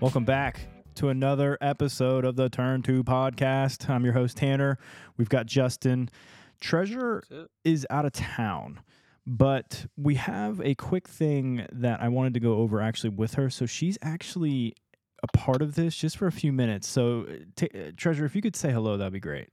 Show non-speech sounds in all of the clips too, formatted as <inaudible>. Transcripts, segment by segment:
Welcome back to another episode of the Turn 2 podcast. I'm your host, Tanner. We've got Justin. Treasure is out of town, but we have a quick thing that I wanted to go over actually with her. So she's actually a part of this just for a few minutes. So, t- uh, Treasure, if you could say hello, that'd be great.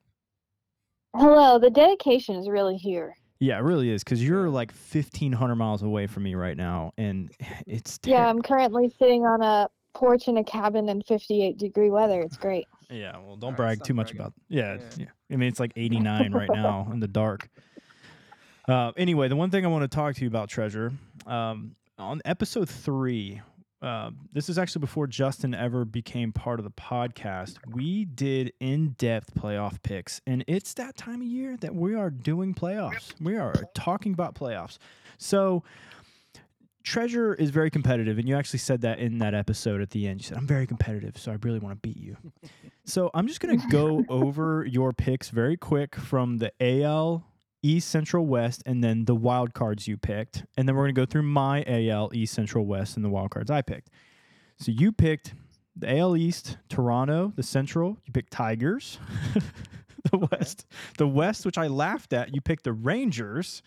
Hello, the dedication is really here. Yeah, it really is because you're like 1,500 miles away from me right now, and <sighs> it's ter- Yeah, I'm currently sitting on a porch in a cabin in 58 degree weather. It's great. Yeah, well, don't Alright, brag stop too much bragging. about. Yeah, Yeah. yeah. I mean, it's like <laughs> 89 right now in the dark. Uh, anyway, the one thing I want to talk to you about, Treasure, um, on episode three, uh, this is actually before Justin ever became part of the podcast. We did in-depth playoff picks, and it's that time of year that we are doing playoffs. We are talking about playoffs. So. Treasure is very competitive, and you actually said that in that episode at the end. You said, I'm very competitive, so I really want to beat you. <laughs> So I'm just going to go over your picks very quick from the AL East Central West and then the wild cards you picked. And then we're going to go through my AL East Central West and the wild cards I picked. So you picked the AL East, Toronto, the Central, you picked Tigers. <laughs> the West, the West, which I laughed at, you picked the Rangers,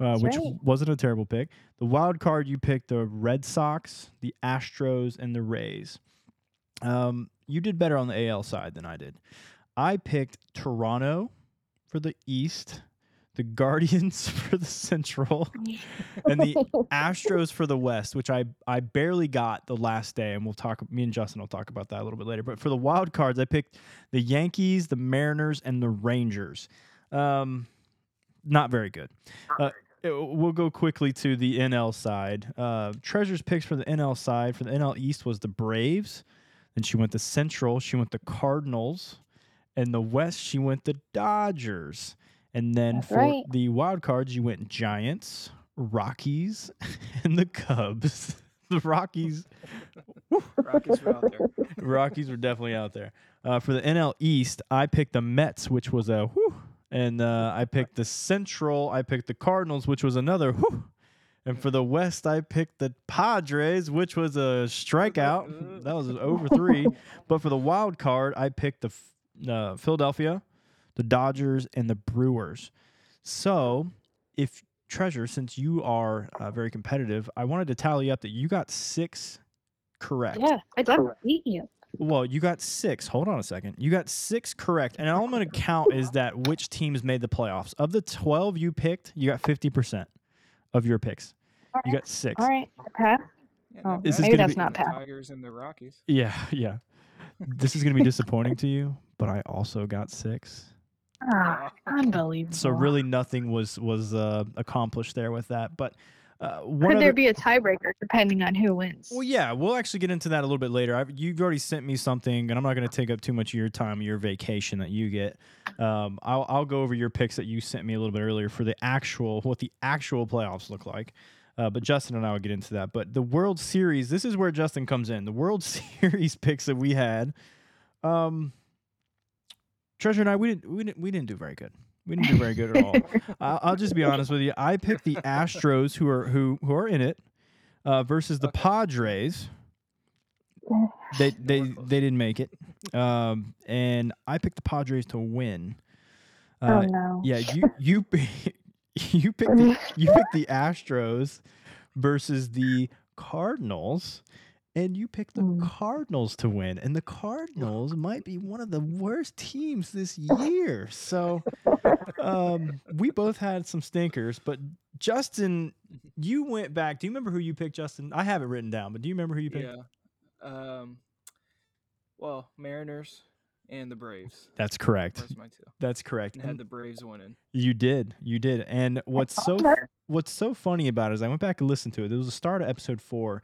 uh, which right. wasn't a terrible pick. The wild card, you picked the Red Sox, the Astros, and the Rays. Um, you did better on the AL side than I did. I picked Toronto for the East, the <laughs> Guardians for the Central, <laughs> and the Astros for the West, which I I barely got the last day, and we'll talk. Me and Justin will talk about that a little bit later. But for the wild cards, I picked the Yankees, the Mariners, and the Rangers. Um, not very good. Uh, it- we'll go quickly to the NL side. Uh, Treasure's picks for the NL side for the NL East was the Braves. Then she went the Central. She went the Cardinals, and the West she went the Dodgers. And then That's for right. the wild cards, you went Giants, Rockies, <laughs> and the Cubs. <laughs> the Rockies Rockies were out there. <laughs> Rockies were definitely out there. Uh, for the NL East, I picked the Mets, which was a whew, and uh, I picked the Central. I picked the Cardinals, which was another whew. And for the West, I picked the Padres, which was a strikeout. <laughs> that was over three. But for the wild card, I picked the uh, Philadelphia, the Dodgers, and the Brewers. So, if Treasure, since you are uh, very competitive, I wanted to tally up that you got six correct. yeah, I definitely beat you. Well, you got six. Hold on a second. You got six correct. And all I'm going to count is that which teams made the playoffs. Of the 12 you picked, you got 50% of your picks. You got six. All right, pass. Yeah, Oh, Is this maybe gonna that's be- not The. Tigers and the Rockies. Yeah, yeah. This is going to be disappointing to you, but I also got six. Ah, <laughs> unbelievable. So really nothing was was uh, accomplished there with that. But uh, could other there be a tiebreaker depending on who wins? Well, yeah, we'll actually get into that a little bit later. I've, you've already sent me something, and I'm not going to take up too much of your time, your vacation that you get. Um, I'll, I'll go over your picks that you sent me a little bit earlier for the actual, what the actual playoffs look like. Uh, but Justin and I will get into that. But the World Series, this is where Justin comes in. The World <laughs> Series picks that we had, um, Treasure and I, we didn't, we didn't, we didn't do very good. We didn't do very good at all. I'll, I'll just be honest with you. I picked the Astros, who are who who are in it, uh, versus the Okay. Padres. They they they didn't make it, um, and I picked the Padres to win. oh Uh, no. yeah, you you <laughs> you picked the, you picked the Astros versus the Cardinals, and you picked the Mm. Cardinals to win. And the Cardinals might be one of the worst teams this year. So um, we both had some stinkers, but Justin, you went back. Do you remember who you picked, Justin? I have it written down, but do you remember who you picked? Yeah. Um. Well, Mariners and the Braves. That's correct. Those are my two. That's correct. And had the Braves winning. you did. You did. And what's so what's so funny about it is I went back and listened to it. It was the start of episode four.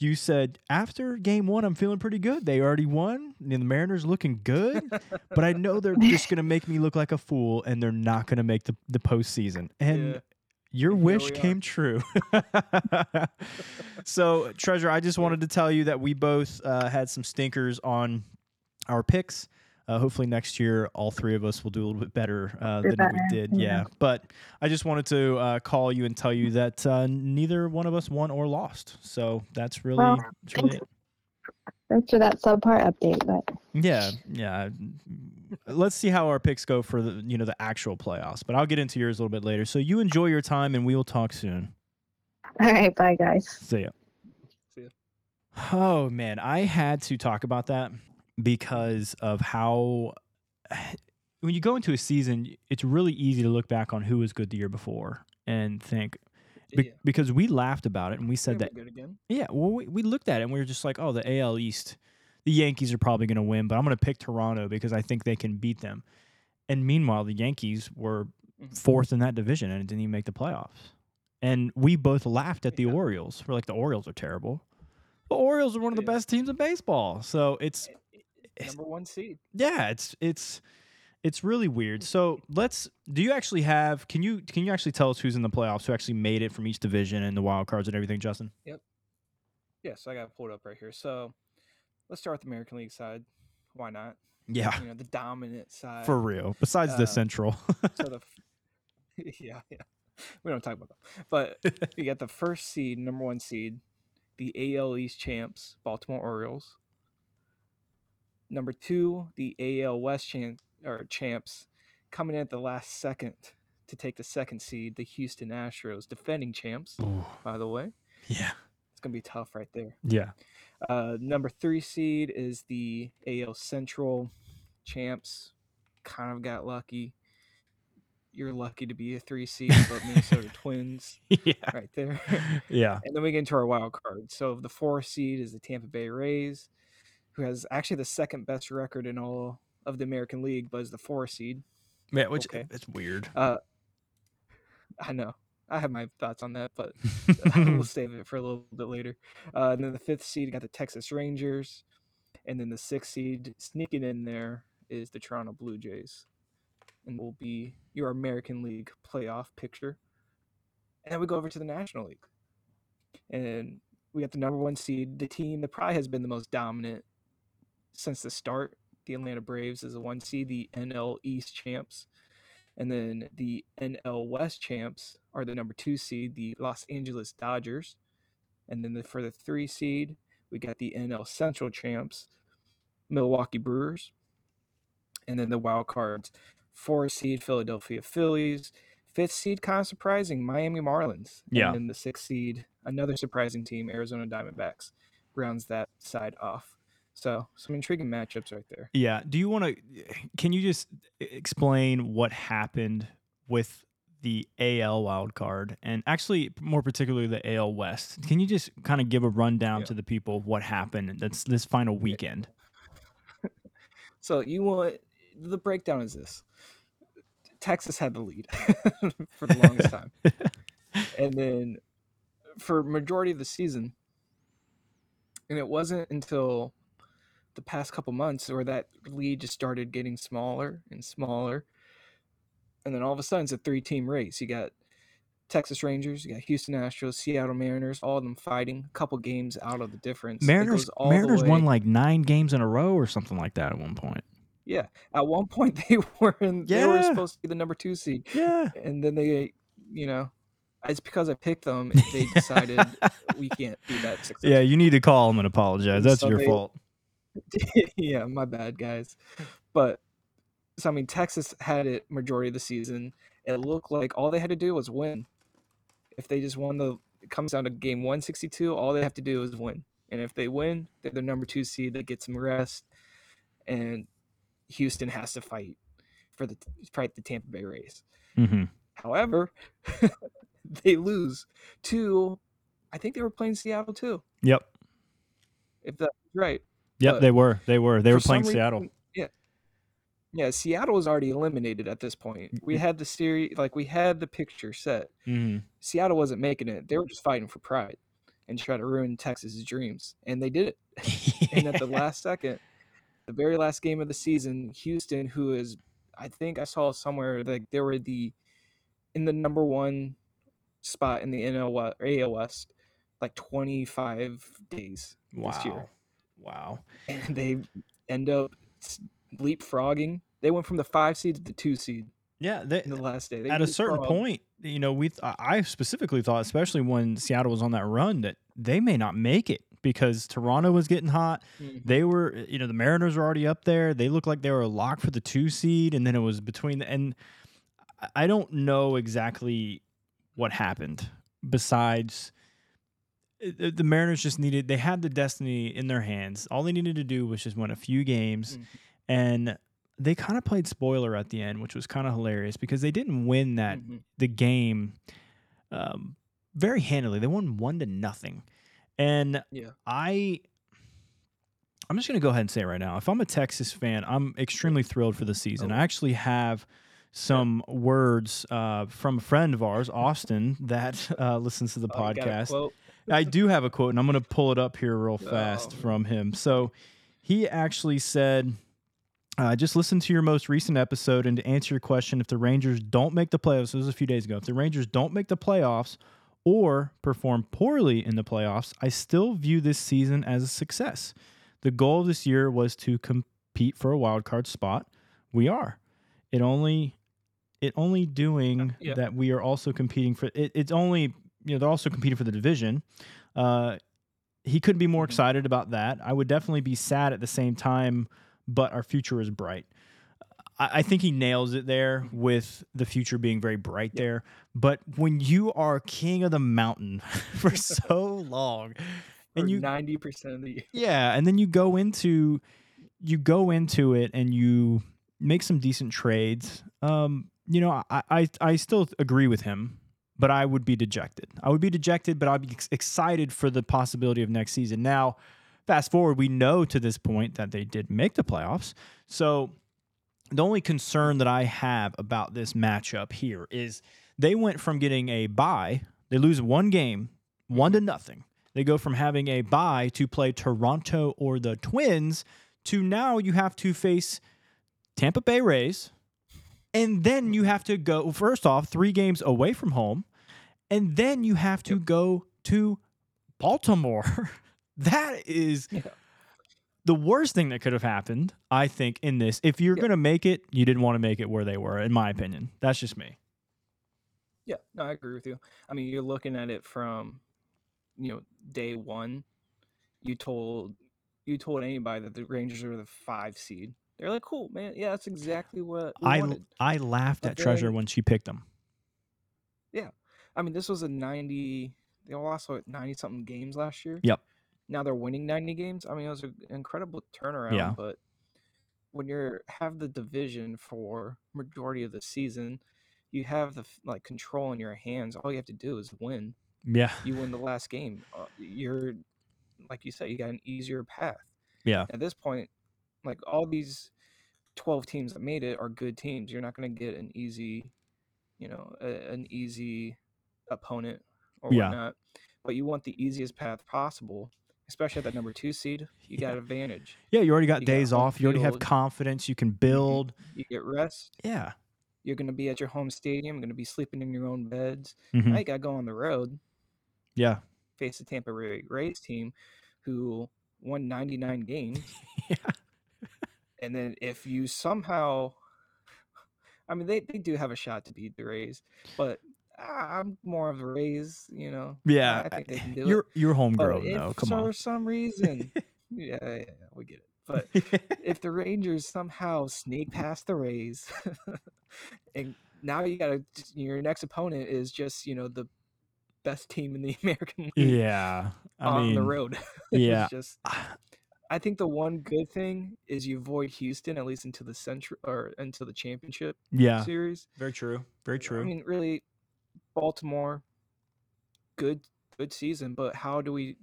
You said after game one, I'm feeling pretty good. They already won, and the Mariners looking good, <laughs> but I know they're just gonna make me look like a fool, and they're not gonna make the the postseason. And Yeah. your wish are. came true. <laughs> so, Treasure, I just wanted to tell you that we both uh, had some stinkers on our picks. Uh, hopefully next year, all three of us will do a little bit better uh, than better, we did. yeah. Yeah. But I just wanted to uh, call you and tell you that uh, neither one of us won or lost. So that's really, Well, that's really it. Thanks for that subpar update, but Yeah, yeah. Let's see how our picks go for the you know the actual playoffs. But I'll get into yours a little bit later. So you enjoy your time, and we will talk soon. all right, bye guys. See ya. See ya. Oh man, I had to talk about that because of how <sighs> when you go into a season, it's really easy to look back on who was good the year before and think be- yeah. because we laughed about it and we said that good again. yeah, well we, we looked at it and we were just like, oh, the AL East, the Yankees are probably going to win, but I'm going to pick Toronto because I think they can beat them. And meanwhile, the Yankees were Mhm. fourth in that division and didn't even make the playoffs. And we both laughed at the Yeah. Orioles. We're like, the Orioles are terrible. The Orioles are one of the Yeah. best teams in baseball. So it's- Number one seed. yeah, it's it's it's really weird. So let's do you actually have can you can you actually tell us who's in the playoffs who actually made it from each division and the wild cards and everything, Justin? Yep. Yes, I got it pulled up right here. So let's start with the American League side. Why not? Yeah. You know, the dominant side. For real. Besides the uh, central. so the <laughs> yeah, yeah. We don't talk about them, But <laughs> you got the first seed, number one seed, the AL East champs, Baltimore Orioles. Number two, the AL West champ or champs, coming in at the last second to take the second seed, the Houston Astros, defending champs, Ooh, by the way. yeah. It's gonna be tough right there. Yeah. Uh, number three seed is the AL Central champs. Kind of got lucky. You're lucky to be a three seed, but Minnesota <laughs> Twins yeah. right there. Yeah. and then we get into our wild card. So the four seed is the Tampa Bay Rays, who has actually the second best record in all of the American League, but is the four seed. Man, which Okay. it's weird. Uh, I know. I have my thoughts on that, but <laughs> <laughs> we'll save it for a little bit later. Uh, and then the fifth seed got the Texas Rangers, and then the sixth seed sneaking in there is the Toronto Blue Jays, and will be your American League playoff picture. And then we go over to the National League, and we got the number one seed, the team that probably has been the most dominant since the start. The Atlanta Braves is the one seed, the NL East champs. And then the NL West champs are the number two seed, the Los Angeles Dodgers. And then the, for the three seed, we got the NL Central champs, Milwaukee Brewers. And then the wild cards, four seed, Philadelphia Phillies. Fifth seed, kind of surprising, Miami Marlins. Yeah. And then the sixth seed, another surprising team, Arizona Diamondbacks, rounds that side off. So some intriguing matchups right there. Yeah. Do you want to? Can you just explain what happened with the AL wild card and actually more particularly the AL West? Can you just kind of give a rundown Yeah. to the people of what happened that's this final weekend? <laughs> So you want the breakdown is this: Texas had the lead <laughs> for the longest <laughs> time, and then for majority of the season, and it wasn't until the past couple months where that lead just started getting smaller and smaller, and then all of a sudden it's a three-team race. You got Texas Rangers, you got Houston Astros, Seattle Mariners, all of them fighting, a couple games out of the difference. Mariners goes all the Mariners won like nine games in a row or something like that at one point. Yeah, at one point <laughs> they were in, yeah. they were supposed to be the number two seed, Yeah. and then they, you know, it's because I picked them. They <laughs> decided we can't be that successful. Yeah, you need to call them and apologize. That's So your they- fault. <laughs> yeah, my bad, guys. But so I mean, Texas had it majority of the season. It looked like all they had to do was win. If they just won the, it comes down to game 162. All they have to do is win, and if they win, they're the number two seed. They get some rest, and Houston has to fight for the fight the Tampa Bay Rays. hmm However, <laughs> they lose to, I think they were playing Seattle too. Yep. If that's right. Yep. But they were. They were. They were playing reason- Seattle. Yeah. Yeah, Seattle was already eliminated at this point. We Mm. had the series, like we had the picture set. hmm Seattle wasn't making it; they were just fighting for pride and try to ruin Texas's dreams, and they did it. <laughs> And at the last second, the very last game of the season, Houston, who is, I think I saw somewhere like they were the in the number one spot in the NL West, AL West, like 25 days this year wow. And <laughs> they end up leapfrogging. They went from the five seed to the two seed Yeah. They, in the last day. They at a certain point, you know, we th- I specifically thought, especially when Seattle was on that run, that they may not make it because Toronto was getting hot. Mhm. They were, you know, the Mariners were already up there. They looked like they were locked for the two seed, and then it was between the and I- don't know exactly what happened besides the Mariners just needed they had the destiny in their hands. All they needed to do was just win a few games Mhm. and they kind of played spoiler at the end, which was kind of hilarious because they didn't win that Mhm. the game um, very handily. They won one to nothing, and Yeah. I. I'm just going to go ahead and say it right now. If I'm a Texas fan, I'm extremely thrilled for the season. Oh. I actually have some words uh, from a friend of ours, Austin, that <laughs> uh, listens to the Oh, you got a podcast. I do have a quote, and I'm going to pull it up here real <laughs> fast Oh. from him. So he actually said, uh, just listen to your most recent episode, and to answer your question, if the Rangers don't make the playoffs, this was a few days ago, if the Rangers don't make the playoffs or perform poorly in the playoffs, I still view this season as a success. The goal of this year was to compete for a wild card spot. We are. It only it only doing Yeah. that we are also competing for it, it's only you know they're also competing for the division. Uh, he couldn't be more Mhm. excited about that. I would definitely be sad at the same time, but our future is bright. I, I think he nails it there with the future being very bright Yeah. there. But when you are king of the mountain <laughs> for so long, and For you ninety percent of the year. yeah, and then you go into you go into it and you make some decent trades. Um, you know, I, I I still agree with him, but I would be dejected. I would be dejected, but I'd be ex- excited for the possibility of next season. Now, fast forward, we know to this point that they did make the playoffs. So the only concern that I have about this matchup here is they went from getting a bye, they lose one game, one to nothing. They go from having a bye to play Toronto or the Twins to now you have to face Tampa Bay Rays. And then you have to go, first off, three games away from home. And then you have to Yep. go to Baltimore. <laughs> that is Yeah. the worst thing that could have happened, I think, in this. If you're Yeah. going to make it, you didn't want to make it where they were, in my opinion. That's just me. Yeah, no, I agree with you. I mean, you're looking at it from, you know, day one. You told you told anybody that the Rangers were the five seed. They're like, cool, man. Yeah, that's exactly what I, wanted. I laughed But at Treasure then- when she picked them. I mean, this was a ninety. They lost what ninety something games last year. Yep. Now they're winning ninety games. I mean, it was an incredible turnaround. Yeah. But when you're have the division for majority of the season, you have the like control in your hands. All you have to do is win. Yeah. you win the last game. Uh, you're like you said, you got an easier path. Yeah. At this point, like all these twelve teams that made it are good teams. You're not going to get an easy, you know, a, an easy opponent or Yeah. whatnot. But you want the easiest path possible, especially at that number two seed. You Yeah. got advantage. Yeah, you already got You days home off. You already have confidence. You can build. You get rest. Yeah. You're going to be at your home stadium. Going to be sleeping in your own beds. Mhm. Now you got to go on the road. Yeah. face the Tampa Bay Rays team, who won 99 games. <laughs> Yeah. And then if you somehow, I mean, they, they do have a shot to beat the Rays, but I'm more of the Rays, you know. Yeah. I think they can eh, do You're it. you're homegrown though. Come for on. some reason, <laughs> yeah, yeah, yeah, we get it. But <laughs> if the Rangers somehow sneak past the Rays, <laughs> and now you got to your next opponent is just you know the best team in the American League yeah. I on mean, the road. Yeah. just ah. I think the one good thing is you avoid Houston at least into the central or into the championship Yeah. series. Very true. Very true. I mean, really, Baltimore, good good season, but how do we?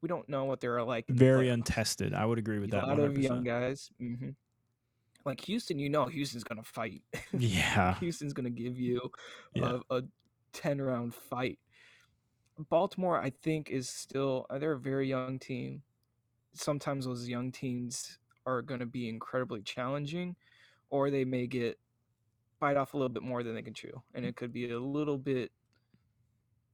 We don't know what they're like. Very untested. I would agree with that. a lot of young 100%. guys. hmm Like Houston, you know, Houston's gonna fight. <laughs> Yeah. Houston's gonna give you Yeah. a, a ten round fight. Baltimore, I think, is still uh, they're a very young team. Sometimes those young teams are going to be incredibly challenging, or they may get bite off a little bit more than they can chew, and it could be a little bit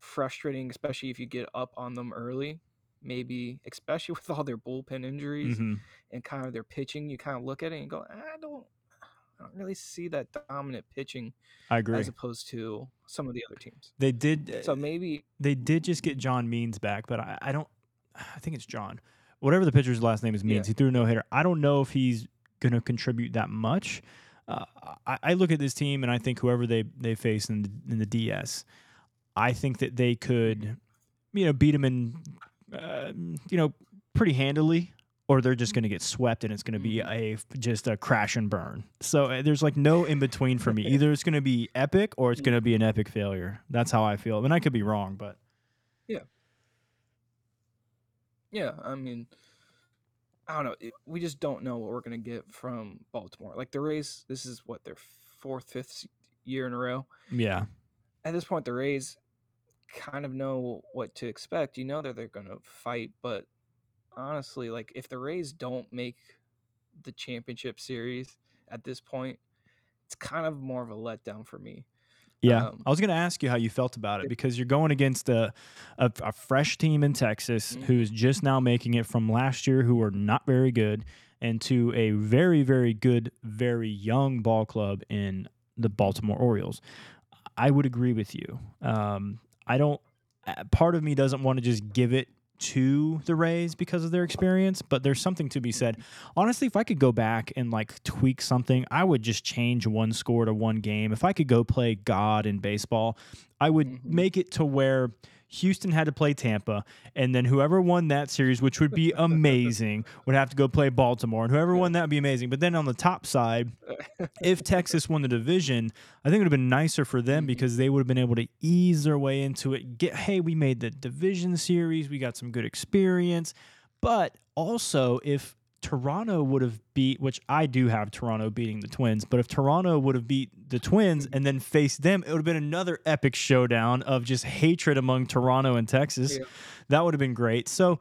frustrating, especially if you get up on them early. Maybe, especially <laughs> with all their bullpen injuries Mhm. and kind of their pitching, you kind of look at it and go, I don't, I don't really see that dominant pitching I agree. as opposed to some of the other teams. They did. So maybe they did just get John Means back, but I, I don't. <sighs> I think it's John. Whatever the pitcher's last name is means, Yeah. he threw a no hitter. I don't know if he's going to contribute that much. Uh, I, I look at this team and I think whoever they they face in the, in the DS, I think that they could, you know, beat them in, uh, you know, pretty handily. Or they're just going to get swept, and it's going to be a just a crash and burn. So uh, there's like no in between for me. <laughs> Either it's going to be epic, or it's going to be an epic failure. That's how I feel. And I could be wrong, but Yeah, yeah. I mean, I don't know. It, we just don't know what we're gonna get from Baltimore. Like the Rays, this is what their fourth, fifth year in a row. yeah, At this point, the Rays kind of know what to expect. You know that they're gonna fight, but honestly, like if the Rays don't make the championship series at this point, it's kind of more of a letdown for me. Yeah, Um, I was going to ask you how you felt about it because you're going against a, a a fresh team in Texas who's just now making it from last year, who were not very good, and to a very very good, very young ball club in the Baltimore Orioles. I would agree with you. Um, I don't. uh, Part of me doesn't want to just give it to the Rays because of their experience, but there's something to be said. Honestly, if I could go back and like tweak something, I would just change one score to one game. If I could go play God in baseball, I would Mhm. make it to where Houston had to play Tampa, and then whoever won that series, which would be <laughs> amazing, would have to go play Baltimore, and whoever won that would be amazing. But then on the top side, <laughs> if Texas won the division, I think it would have been nicer for them Mhm. because they would have been able to ease their way into it. Get, hey, we made the division series, we got some good experience. But also, if Toronto would have beat, which I do have Toronto beating the Twins, but if Toronto would have beat the Twins and then faced them, it would have been another epic showdown of just hatred among Toronto and Texas. Yeah. That would have been great. So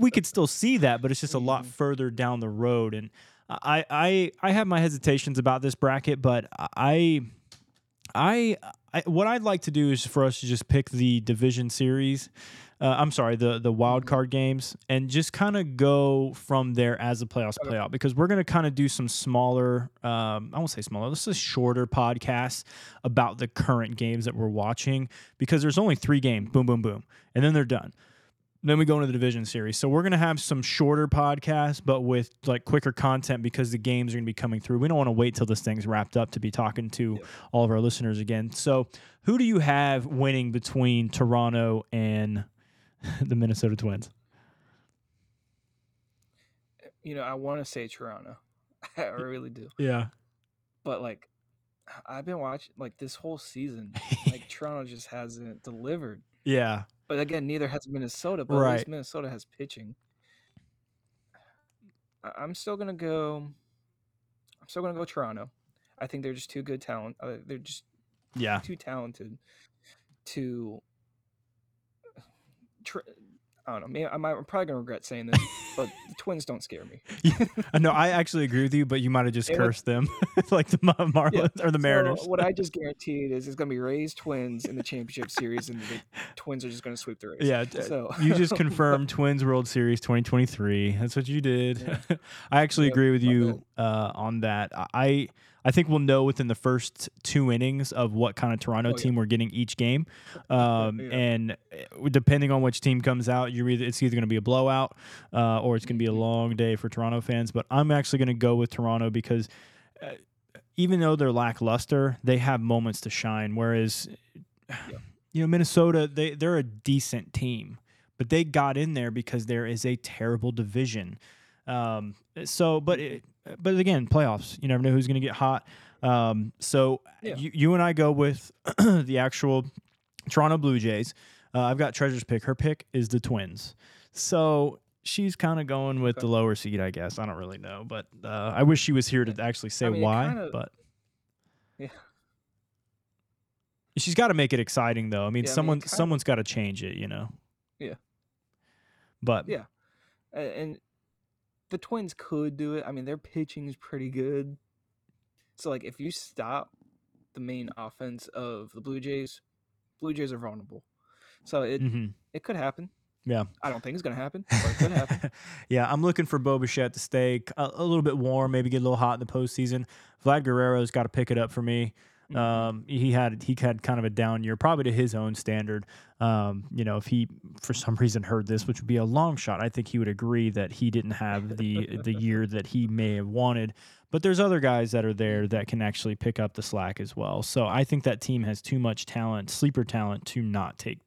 we could still see that, but it's just a lot Mhm. further down the road. And I, I, I have my hesitations about this bracket, but I, I, I, what I'd like to do is for us to just pick the division series. Uh, I'm sorry, the the wild Mhm. card games, and just kind of go from there as the playoffs play out. Because we're gonna kind of do some smaller, um, I won't say smaller, this is shorter podcasts about the current games that we're watching. Because there's only three games, boom, boom, boom, and then they're done. Then we go into the division series. So we're gonna have some shorter podcasts, but with like quicker content because the games are gonna be coming through. We don't want to wait till this thing's wrapped up to be talking to all of our listeners again. So who do you have winning between Toronto and <laughs> the Minnesota Twins? You know, I want to say Toronto. <laughs> I really do. Yeah. But like, I've been watching like this whole season. <laughs> Like Toronto just hasn't delivered. yeah. But again, neither has Minnesota. But at least Minnesota has pitching. I- I'm still gonna go. I'm still gonna go Toronto. I think they're just too good talent. Uh, they're just Yeah. too talented to. Tr- I don't know. Maybe, I'm, I'm probably gonna regret saying this, <laughs> but the Twins don't scare me. <laughs> Uh, no, I actually agree with you, but you might have just look- cursed them, <laughs> like the Mar- Marlins or the Mariners. So what I just <laughs> guaranteed is it's gonna be Rays Twins in the championship series, and the Twins are just gonna sweep the Rays. yeah, So you just confirmed Twins World Series 2023. That's what you did. I actually agree with you uh, on that. I I think we'll know within the first two innings of what kind of Toronto Oh, yeah. team we're getting each game, um, Yeah. and uh, depending on which team comes out, you're either it's either going to be a blowout uh, or it's going to be a long day for Toronto fans. But I'm actually going to go with Toronto because. Uh, even though they're lackluster, they have moments to shine. Whereas, you know, Minnesota, they they're a decent team, but they got in there because there is a terrible division. Um, so, but it, but again, playoffs. You never know who's going to get hot. Um, so Yeah. you, you and I go with <clears throat> the actual Toronto Blue Jays. Uh, I've got Treasure's pick. Her pick is the Twins. So she's kind of going with Okay. the lower seed, I guess. I don't really know, but uh, I wish she was here to actually say mean, why. kinda- but Yeah. she's got to make it exciting, though. I mean, Yeah, I mean, someone someone's got to change it, you know. Yeah. But Yeah. And the Twins could do it. I mean, their pitching is pretty good. So like, if you stop the main offense of the Blue Jays, Blue Jays are vulnerable. So it mhm. it could happen. Yeah. I don't think it's gonna happen, but it could happen. <laughs> yeah, I'm looking for Bo Bichette to stay a little bit warm, maybe get a little hot in the postseason. Vlad Guerrero's got to pick it up for me. Mhm. Um, he had he had kind of a down year, probably to his own standard. Um, you know, if he for some <laughs> reason heard this, which would be a long shot, I think he would agree that he didn't have the the year that he may have wanted. But there's other guys that are there that can actually pick up the slack as well. So I think that team has too much talent, sleeper talent, to not take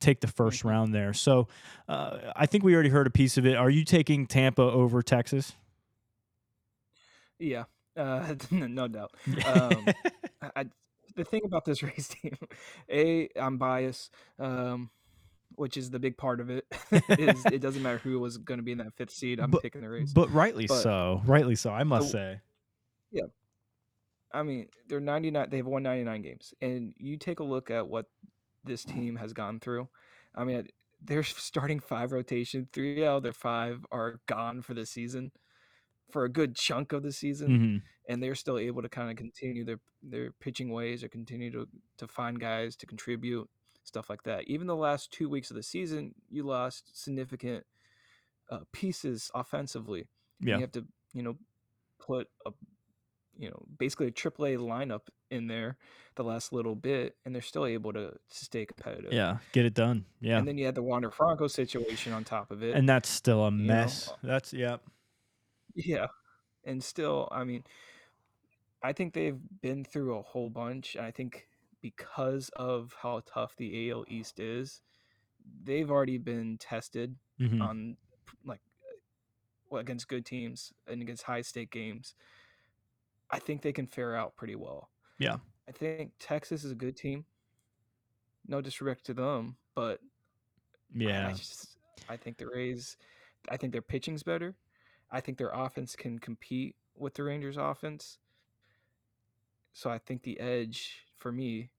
take the 1st Mhm. round there. So uh, I think we already heard a piece of it. Are you taking Tampa over Texas? Yeah, uh, <laughs> no doubt. Um, <laughs> I, the thing about this <laughs> Rays team, a I'm biased, um, which is the big part of it. is it doesn't matter who was going to be in that fifth seed. I'm But- picking the Rays. but rightly But- so. Rightly so. I must So- say. Yeah. I mean, they're 99. They've won 99 games, and you take a look at what this team has gone through. I mean, they're starting five rotation. Three out of their five are gone for the season, for a good chunk of the season. hmm and they're still able to kind of continue their their pitching ways or continue to to find guys to contribute stuff like that even the last two weeks of the season you lost significant uh, pieces offensively Yeah. you have to you know put a you know basically a triple a lineup in there the last little bit and they're still able to, stay competitive Yeah. Get it done. Yeah. and then you had the Wander Franco situation on top of it and that's still a know, mess. uh, That's yeah. Yeah. And still, I mean, I think they've been through a whole bunch. And I think because of how tough the AL East is, they've already been tested Mhm. on like well, against good teams and against high stake games. I think they can fare out pretty well. Yeah. I think Texas is a good team. No disrespect to them, but I- I, Yeah. just I think the Rays I think their pitching's better. I think their offense can compete with the Rangers offense. So I think the edge for me,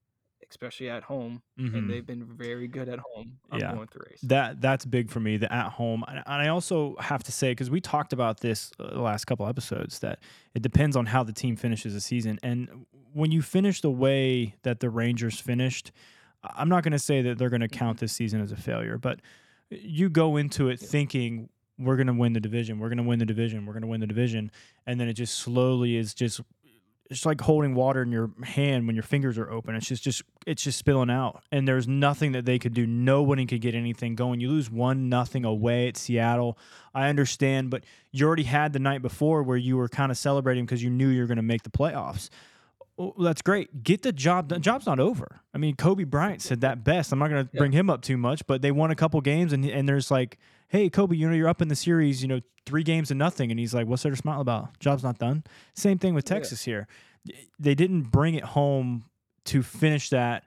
especially at home, Mhm. and they've been very good at home. I'm Yeah. going the Rays. That that's big for me. The at home, and and I also have to say because we talked about this uh, the last couple episodes that it depends on how the team finishes the season. And when you finish the way that the Rangers finished, I'm not going to say that they're going to count this season as a failure, but you go into it Yeah. thinking we're going to win the division, we're going to win the division, we're going to win the division, and then it just slowly is just it's like holding water in your hand when your fingers are open. It's just just it's just spilling out, and there's nothing that they could do. Nobody could get anything going. You lose one nothing away at Seattle. I understand, but you already had the night before where you were kind of celebrating because you knew you were going to make the playoffs. Well, that's great. Get the job done. Job's not over. I mean, Kobe Bryant said that best. I'm not going to Yeah. bring him up too much, but they won a couple games, and and there's like, hey, Kobe, you know you're up in the series, you know, three games to nothing, and he's like, what's there to smile about? Job's not done. Same thing with Yeah. Texas here. They didn't bring it home to finish that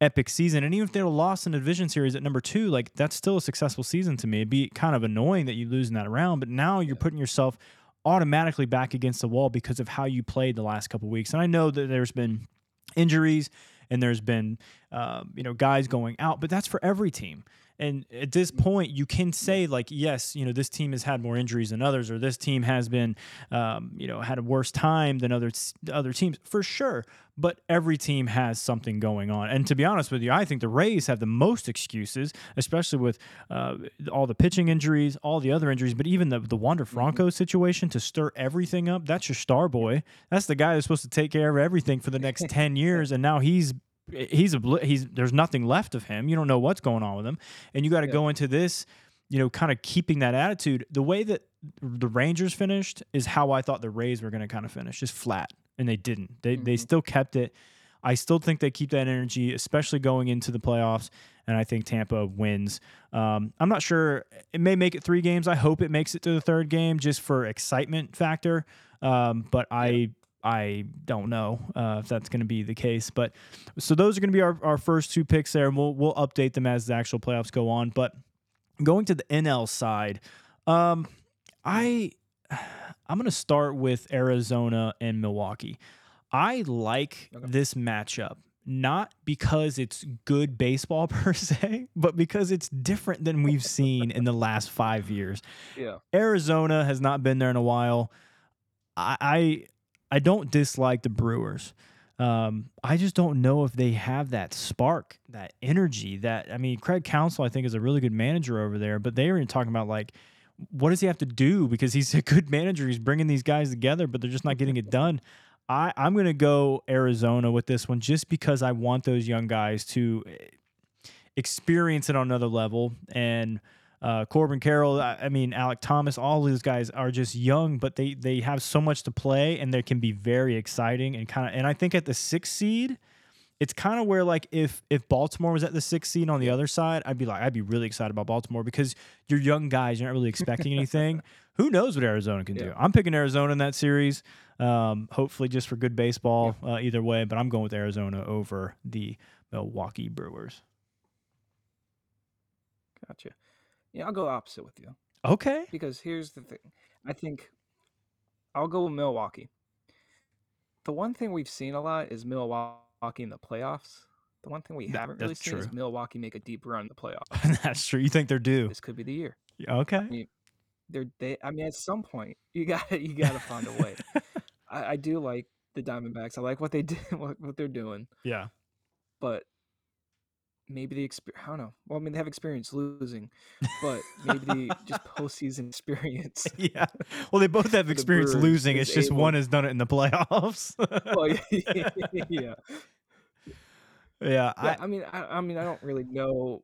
epic season. And even if they were lost in the division series at number two, like that's still a successful season to me. It'd be kind of annoying that you lose in that round, but now you're putting yourself automatically back against the wall because of how you played the last couple weeks. And I know that there's been injuries and there's been um, you know guys going out, but that's for every team. And at this point, you can say like, yes, you know, this team has had more injuries than others, or this team has been, um, you know, had a worse time than other other teams for sure. But every team has something going on. And to be honest with you, I think the Rays have the most excuses, especially with uh, all the pitching injuries, all the other injuries, but even the the Wander Franco situation to stir everything up. That's your star boy. That's the guy that's supposed to take care of everything for the next <laughs> ten years, and now he's he's a he's there's nothing left of him. You don't know what's going on with him, and you got to Yeah. go into this, you know, kind of keeping that attitude. The way that the Rangers finished is how I thought the Rays were going to kind of finish, just flat, and they didn't. They they Mhm. still kept it. I still think they keep that energy, especially going into the playoffs. And I think Tampa wins. Um, I'm not sure. It may make it three games. I hope it makes it to the third game just for excitement factor. Um, but I I don't know uh, if that's going to be the case. But so those are going to be our, our first two picks there, and we'll we'll update them as the actual playoffs go on. But going to the NL side, um, I I'm going to start with Arizona and Milwaukee. I like Okay. this matchup not because it's good baseball <laughs> per se, but because it's different than we've seen in the last five years. Yeah. Arizona has not been there in a while. I I, don't dislike the Brewers. Um, I just don't know if they have that spark, that energy. That I mean, Craig Counsell I think is a really good manager over there, but they were talking about like, what does he have to do because he's <laughs> a good manager? He's bringing these guys together, but they're just not getting it done. I I'm gonna go Arizona with this one just because I want those young guys to eh, experience it on another level and. Uh, Corbin Carroll, I, I mean Alek Thomas, all these guys are just young, but they they have so much to play, and they can be very exciting and kind of. And I think at the sixth seed, it's kind of where like if if Baltimore was at the sixth seed on the other side, I'd be like I'd be really excited about Baltimore because you're young guys, you're not really expecting anything. <laughs> Who knows what Arizona can do? I'm picking Arizona in that series. Um, hopefully, just for good baseball, uh, either way. But I'm going with Arizona over the Milwaukee Brewers. Gotcha. Yeah, I'll go opposite with you Okay. because here's the thing. I think I'll go with Milwaukee. The one thing we've seen a lot is Milwaukee in the playoffs. The one thing we That- haven't really that's seen is true. Milwaukee make a deep run in the <laughs> playoffs. That's true. You think they're due? this could be the year. Yeah, Okay. I mean, They're they. I mean, at some point, you got to you got to find a way. <laughs> I, I do like the Diamondbacks. I like what they <laughs> did, what, what they're doing, Yeah. but maybe the experience. I don't know. Well, I mean, they have experience losing, but maybe the <laughs> just postseason experience. <laughs> Yeah. Well, they both have <laughs> experience losing. It's just able- one has done it in the playoffs. well, yeah, yeah. yeah. I, I mean, I, I mean, I don't really know.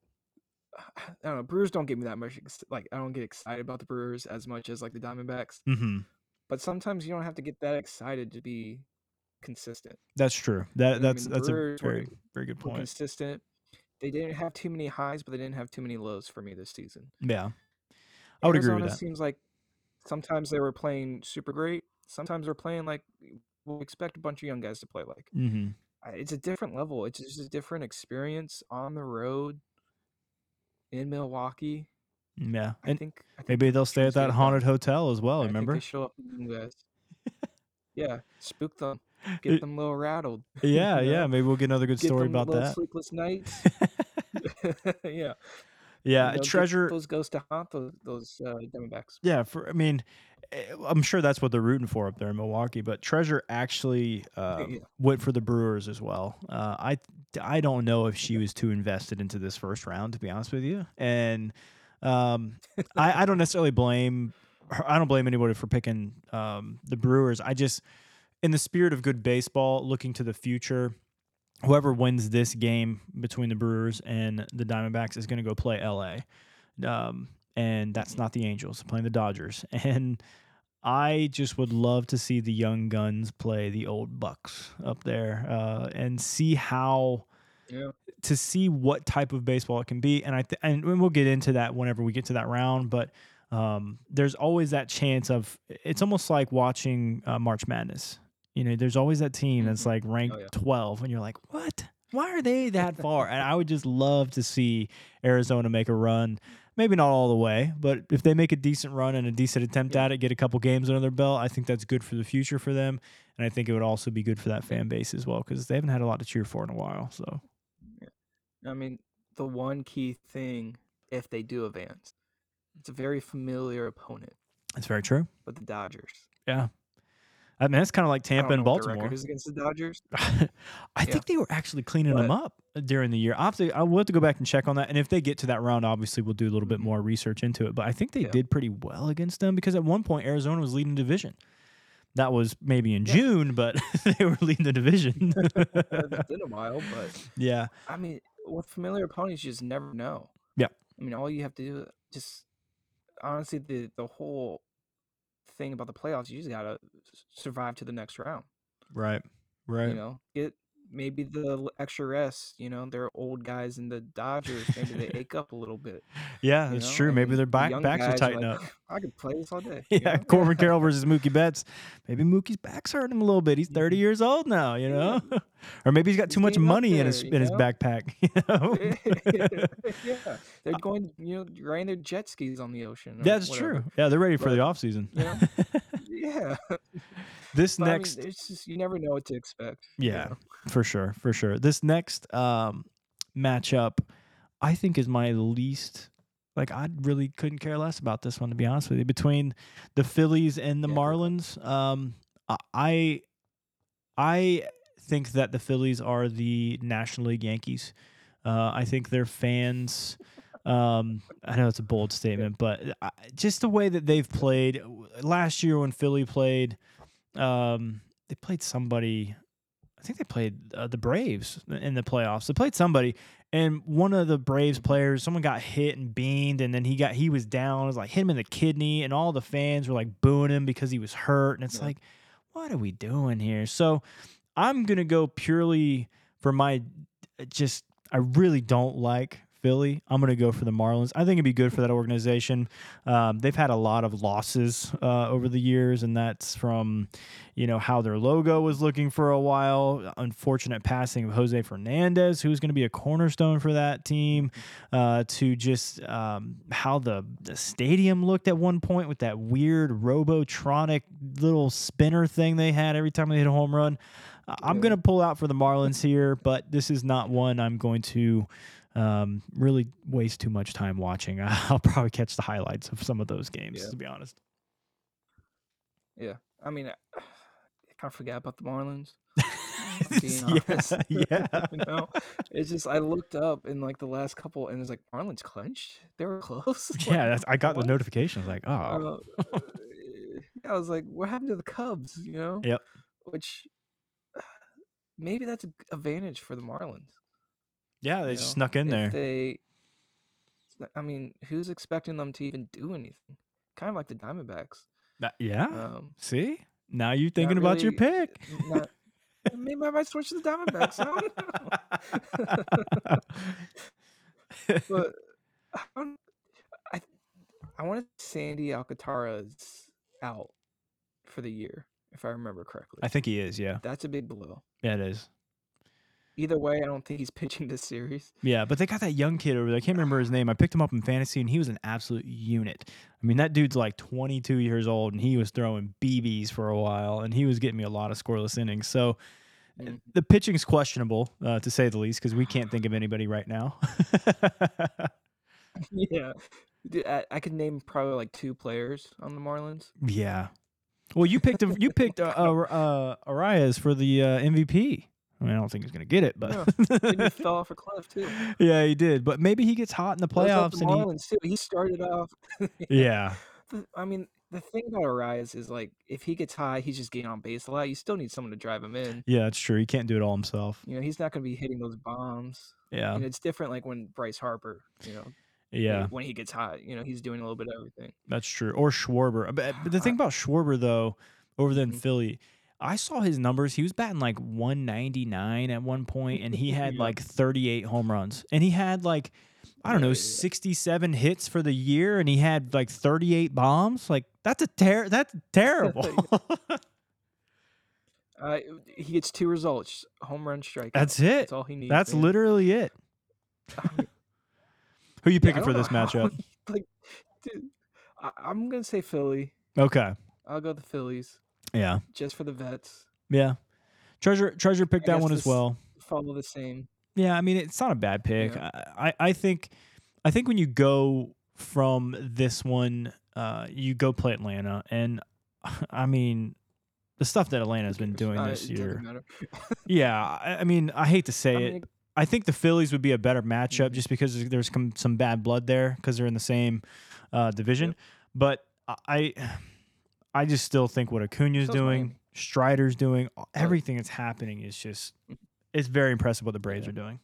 I don't know. Brewers don't get me that much. Like, I don't get excited about the Brewers as much as like the Diamondbacks. mhm. But sometimes you don't have to get that excited to be consistent. That's true. I That mean, that's the that's a very very good point. consistent. They didn't have too many highs, but they didn't have too many lows for me this season. Yeah. I would agree with Arizona that. Seems like sometimes they were playing super great. Sometimes they're playing like we'll expect a bunch of young guys to play like. Mm-hmm. It's a different level. It's just a different experience on the road in Milwaukee. Yeah. I And think, I think maybe they'll stay at that haunted hotel as well. I think Remember? they show up guys. <laughs> yeah, spook them, get them a little rattled. <laughs> yeah. you Yeah. Maybe we'll get another good Give story about that. Sleepless nights. <laughs> <laughs> yeah, yeah. you know, Treasure. those ghosts to haunt those those uh, Diamondbacks. Yeah, for I mean, eh, I'm sure that's what they're rooting for up there in Milwaukee. But Treasure actually uh, Yeah. went for the Brewers as well. Uh, I I don't know if she was too invested into this first round, to be honest with you. And um, I, I don't necessarily blame her. I don't blame anybody for picking um, the Brewers. I just, in the spirit of good baseball, looking to the future. Whoever wins this game between the Brewers and the Diamondbacks is going to go play LA. Um, and that's not the Angels playing the Dodgers. <laughs> And I just would love to see the young guns play the old Bucks up there uh, and see how Yeah. to see what type of baseball it can be. And I th- and we'll get into that whenever we get to that round. But um, there's always that chance of it's almost like watching uh, March Madness. You know, there's always that team that's Mhm. like ranked yeah. 12, and you're like, what? Why are they that <laughs> far? and I would just love to see Arizona make a run. Maybe not all the way, but if they make a decent run and a decent attempt Yeah. at it, get a couple games under their belt, I think that's good for the future for them. And I think it would also be good for that fan base as well because they haven't had a lot to cheer for in a while. So, I mean, the one key thing, if they do advance, it's a very familiar opponent, that's very true. but the Dodgers. Yeah. I mean, that's kind of like Tampa and know what their Baltimore. is against the Dodgers. <laughs> I Yeah. think they were actually cleaning them up during the year. I'll have, to, I will have to go back and check on that. And if they get to that round, obviously we'll do a little bit Mhm. more research into it. But I think they Yeah. did pretty well against them because at one point Arizona was leading the division. That was maybe in Yeah. June, but <laughs> they were leading the division. <laughs> it's been a while, but yeah. I mean, with familiar opponents, you just never know. Yeah. I mean, all you have to do, just honestly, the the whole thing about the playoffs, you just gotta survive to the next round. Right. Right. You know, get maybe the extra rest. You know, they're old guys in the Dodgers. Maybe they <laughs> ache up a little bit. yeah, that's know? true. Maybe their back, young backs are tighten like, up. I could play this all day. <laughs> Yeah, know? Corbin <laughs> Carroll versus Mookie Betts. Maybe Mookie's back's hurting him a little bit. He's 30 Mhm. years old now, you Yeah. know? or maybe he's got He's too much money in his in his backpack, you know? yeah, they're going, you know, riding their jet skis on the ocean. That's whatever, true. Yeah, they're ready for the But, off season. you know, Yeah, this but next I mean, it's just you never know what to expect. you Yeah. know? for sure, for sure. This next um matchup I think is my least like I really couldn't care less about this one to be honest with you. Between the Phillies and the Yeah, go for it. Marlins, um I I think that the Phillies are the National League Yankees. Uh, I think their fans. Um, I know it's a bold statement, but I, just the way that they've played last year when Philly played, um, they played somebody. I think they played uh, the Braves in the playoffs. They played somebody, and one of the Braves players, someone got hit and beamed, and then he got he was down. It was like hit him in the kidney, and all the fans were like booing him because he was hurt. And it's Yeah. like, what are we doing here? So I'm gonna go purely for my just. I really don't like Philly. I'm gonna go for the Marlins. I think it'd be good for that organization. Um, they've had a lot of losses uh, over the years, and that's from, you know, how their logo was looking for a while. Unfortunate passing of Jose Fernandez, who's going to be a cornerstone for that team, uh, to just um, how the, the stadium looked at one point with that weird Robotronic little spinner thing they had every time they hit a home run. I'm going to pull out for the Marlins here, but this is not one I'm going to um, really waste too much time watching. <laughs> I'll probably catch the highlights of some of those games, Yeah. to be honest. Yeah, I mean, <sighs> I can't forget about the Marlins. <laughs> yeah, <laughs> yeah. you know, it's just I looked up in like the last couple, and it's like Marlins clinched. They were close. Like, Yeah, that's, I got what? the notification. I was like, oh, Uh, I was like, what happened to the Cubs? You know. Yep. Which <sighs> maybe that's an advantage for the Marlins. Yeah, they you just know, snuck in there. They, I mean, who's expecting them to even do anything? Kind of like the Diamondbacks. That- yeah. Um, See, now you're thinking about your pick. Not, maybe I might switch to the Diamondbacks. I don't know. <laughs> but I, I, I want to Sandy Alcantara's out for the year, if I remember correctly. I think he is. Yeah, That's a big blow. yeah, it is. Either way, I don't think he's <laughs> pitching this series. Yeah, but they got that young kid over there. I can't remember his <sighs> name. I picked him up in fantasy, and he was an absolute unit. I mean, that dude's like 22 years old, and he was throwing BBs for a while, and he was getting me a lot of scoreless innings. So Mm. the pitching's questionable, uh, to say the least, because we can't think of anybody right now. <laughs> <laughs> yeah. Dude, I, I could name probably like two players on the Marlins. yeah. Well, you picked him. You picked uh, uh, uh, Arraez for the uh, MVP. I mean, I don't think he's gonna get it, but <laughs> he fell off a cliff too. yeah, he did. But maybe he gets hot in the playoffs, the and too. He started off. he <laughs> yeah, I mean, the thing about Arraez is like if he gets high, he's just getting on base a lot. You still need someone to drive him in. yeah, that's true. He can't do it all himself. You know, he's not going to be hitting those bombs. Yeah, And it's different like when Bryce Harper, you know, yeah. when he gets hot, you know, he's doing a little bit of everything. That's true. Or Schwarber. But, the thing <sighs> about Schwarber though, over there in Mhm. Philly, I saw his numbers. He was batting like 199 at one point, and he <laughs> had Yeah. like 38 home runs, and he had like I don't know yeah, yeah. 67 hits for the year, and he had like 38 bombs. Like that's a ter- That's terrible. <laughs> <laughs> Uh, he gets two results: home run, strike. That's it. That's all he needs. that's man. literally it. I mean, Who you yeah, picking for this matchup? he- like, dude, I, I'm gonna say Philly. Okay. I'll go the Phillies Yeah. just for the vets. Yeah. Treasure Treasure picked that one as well. Follow the same. Yeah, I mean it's not a bad pick. Yeah. I, I think I think when you go from this one, uh, you go play Atlanta, and <laughs> I mean the stuff that Atlanta has been doing Uh, this it year. <laughs> Yeah, I, I mean I hate to say I it. mean, I think the Phillies would be a better matchup Mhm. just because there's some, some bad blood there because they're in the same uh, division. But I I just still think what Acuna's So's doing, Miami. Strider's doing, everything that's happening is just it's very impressive what the Braves Yeah. are doing.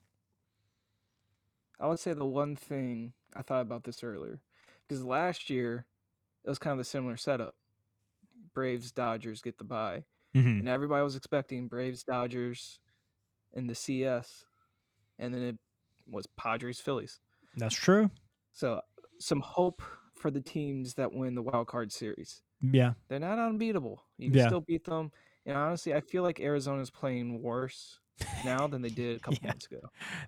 I would say the one thing I thought about this earlier because last year it was kind of a similar setup. Braves Dodgers get the bye, hmm and everybody was expecting Braves Dodgers in the CS, and then it was Padres Phillies. That's true. So some hope for the teams that win the wild card series. Yeah. They're not unbeatable. You can Yeah. still beat them. And honestly, I feel like Arizona's playing worse now than they did a <laughs> couple Yeah. months ago.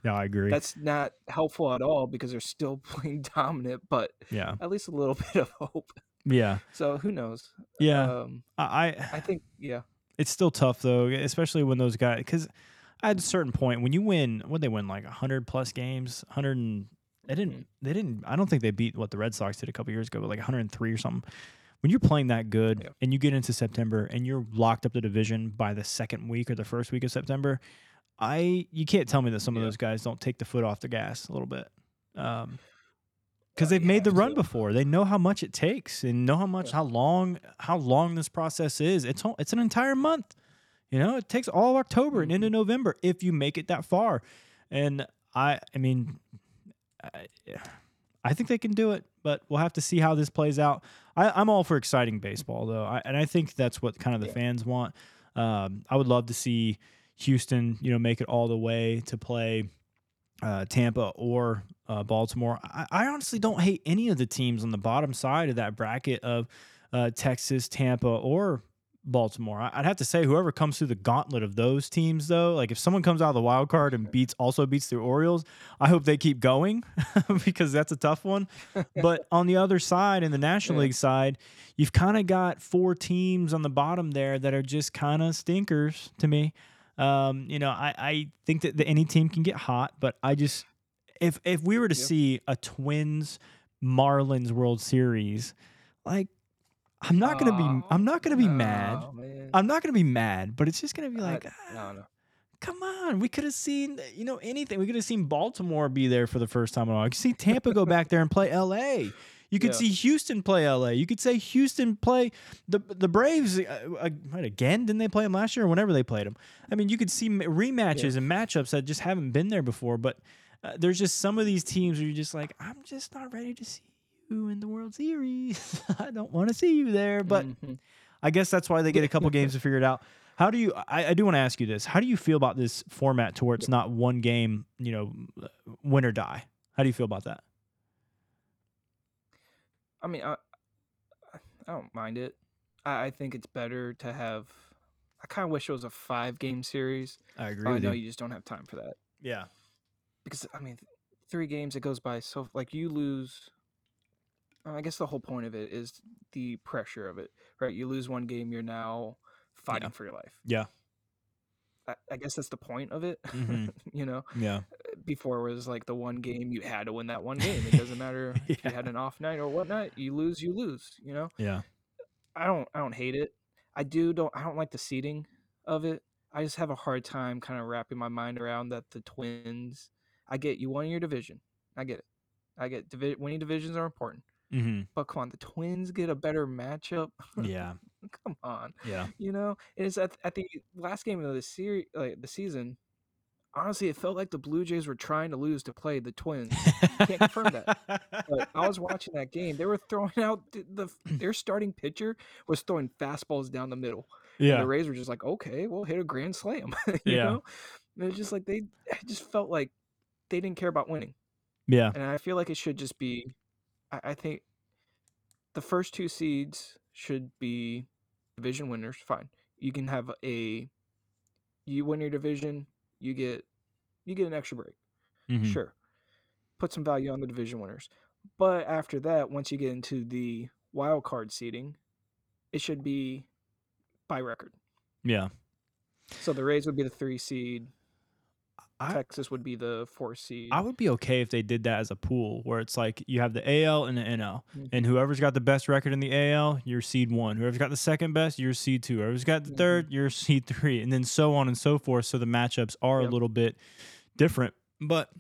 No, I agree. That's not helpful at all because they're still <laughs> playing dominant, but yeah. at least a little <laughs> bit of hope. Yeah. So who knows? Yeah. Um, I, I I think yeah. it's still tough though, especially when those guys because at a certain point when you win, what they win like hundred plus games, hundred and they didn't Mhm. they didn't I don't think they beat what the Red Sox did a couple years ago, but like 103 or something. When you're playing that good Yeah. and you get into September and you're locked up the division by the second week or the first week of September, I you can't tell me that some of those guys don't take the foot off the gas a little bit. Um, because Uh, they've you made the have run before. They know how much it takes and know how much Yeah. how long how long this process is. It's it's an entire month. You know, it takes all of October and Mm-hmm. into November if you make it that far. And I, I mean, I, I think they can do it, but we'll have to see how this plays out. I, I'm all for exciting baseball, though, I, and I think that's what kind of the Yeah. fans want. Um, I would love to see Houston, you know, make it all the way to play uh, Tampa or uh, Baltimore. I, I honestly don't hate any of the teams on the bottom side of that bracket of uh, Texas, Tampa, or Baltimore. I'd have to say whoever comes through the gauntlet of those teams, though, like if someone comes out of the wild card and beats also beats the Orioles, I hope they keep going <laughs> because that's a tough one. But <laughs> on the other side, in the National Yeah. League side, you've kind of got four teams on the bottom there that are just kind of stinkers to me. Um, you know, I, I think that the, any team can get hot, but I just if if we were to Yeah. see a Twins Marlins World Series, like I'm not gonna be I'm not gonna be mad. Oh, man. I'm not gonna be mad, but it's just gonna be I- like, no, no. come on, we could have seen you know anything. We could have seen Baltimore be there for the first time in a while. You could see Tampa go back there and play L.A. You could Yeah. see Houston play L.A. You could say Houston play the the Braves uh, uh, again. Didn't they play them last year or whenever they played them? I mean, you could see rematches and matchups that just haven't been there before. But uh, there's just some of these teams where you're just like, I'm just not ready to see in the World Series. <laughs> I don't want to see you there, but. Mhm. I guess that's why they get a couple games to figure it out. How do you? I, I do want to ask you this. How do you feel about this format to where it's not one game, you know, win or die? How do you feel about that? I mean, I, I don't mind it. I, I think it's better to have. I kind of wish it was a five game series. I agree but I know you just don't have time for that Yeah, because I mean, three games it goes by so like you lose. Uh, I guess the whole point of it is the pressure of it, right? You lose one game, you're now fighting for your life. yeah, I, I guess that's the point of it. Mhm. <laughs> you know, yeah, before it was like the one game you had to win that one game. It doesn't matter <laughs> if you had an off night or whatnot. You lose, you lose. You know. yeah. I don't I don't hate it. I do don't I don't like the seating of it. I just have a hard time kind of wrapping my mind around that the Twins. I get you won your division. I get it. I get divi- winning divisions are important. Hmm But come on, the Twins get a better matchup. Yeah, <laughs> come on, yeah, you know. It's at at the last game of the series, like the season. Honestly, it felt like the Blue Jays were trying to lose to play the Twins. Can't confirm that. But I was watching that game. They were throwing <laughs> out the, the their starting pitcher was throwing fastballs down the middle. And yeah, the Rays were just like, okay, we'll hit a grand slam. <laughs> you Yeah. know? And it's just like they I just felt like they didn't care about winning. yeah, And I feel like it should just be I, think the first two seeds should be division winners. Fine. You can have a you win your division, you get you get an extra break. Mhm. Sure. Put some value on the division winners. But after that, once you get into the wild card seeding, it should be by record. yeah. So the Rays would be the three seed. I- Texas would be the four seed. I would be okay if they did that as a pool where it's like you have the AL and the NL, Mhm. and whoever's got the best record in the AL, you're seed one. Whoever's got the second best, you're seed two. Whoever's got the Mhm. third, you're <laughs> seed three, and then so on and so forth. So the matchups are a little bit different. But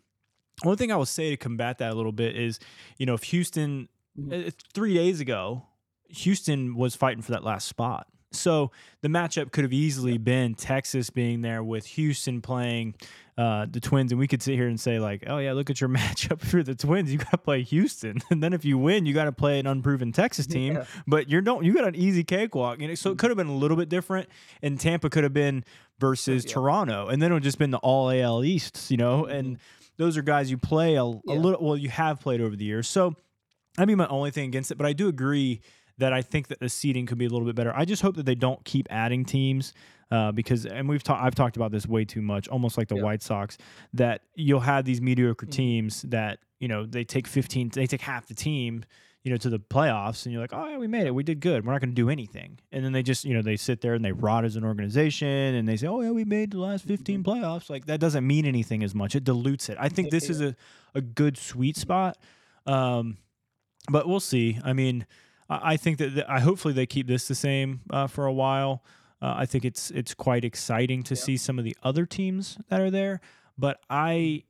one thing I will say to combat that a little bit is, you know, if Houston Mhm. uh, three days ago, Houston was fighting for that last spot. So the matchup could have easily been Texas being there with Houston playing uh, the Twins, and we could sit here and say like, "Oh yeah, look at your <laughs> matchup for the Twins. You got to play Houston, <laughs> and then if you win, you got to play an unproven Texas team. Yeah. But you're don't. You got an easy cakewalk. You know, so it could have been a little bit different, and Tampa could have been versus Yeah. Toronto, and then it would just been the All AL East. You know, and those are guys you play a, a Mm-hmm. Yeah. little. Well, you have played over the years, so that'd be my only thing against it. But I do agree that I think that the seeding could be a little bit better. I just hope that they don't keep adding teams uh, because, and we've talked, I've talked about this way too much, almost like the Yeah. White Sox, that you'll have these mediocre Mhm. teams that you know they take fifteen, they take half the team. You know, to the playoffs, and you're like, oh yeah, we made it, we did good. We're not going to do anything, and then they just, you know, they sit there and they rot as an organization, and they say, oh yeah, we made the last 15 Mm-hmm. playoffs. Like that doesn't mean anything as much. It dilutes it. I think this is a a good sweet spot. Um, but we'll see. I mean, I, think that the, I hopefully they keep this the same uh, for a while. Uh, I think it's it's quite exciting to Yeah. see some of the other teams that are there. But I,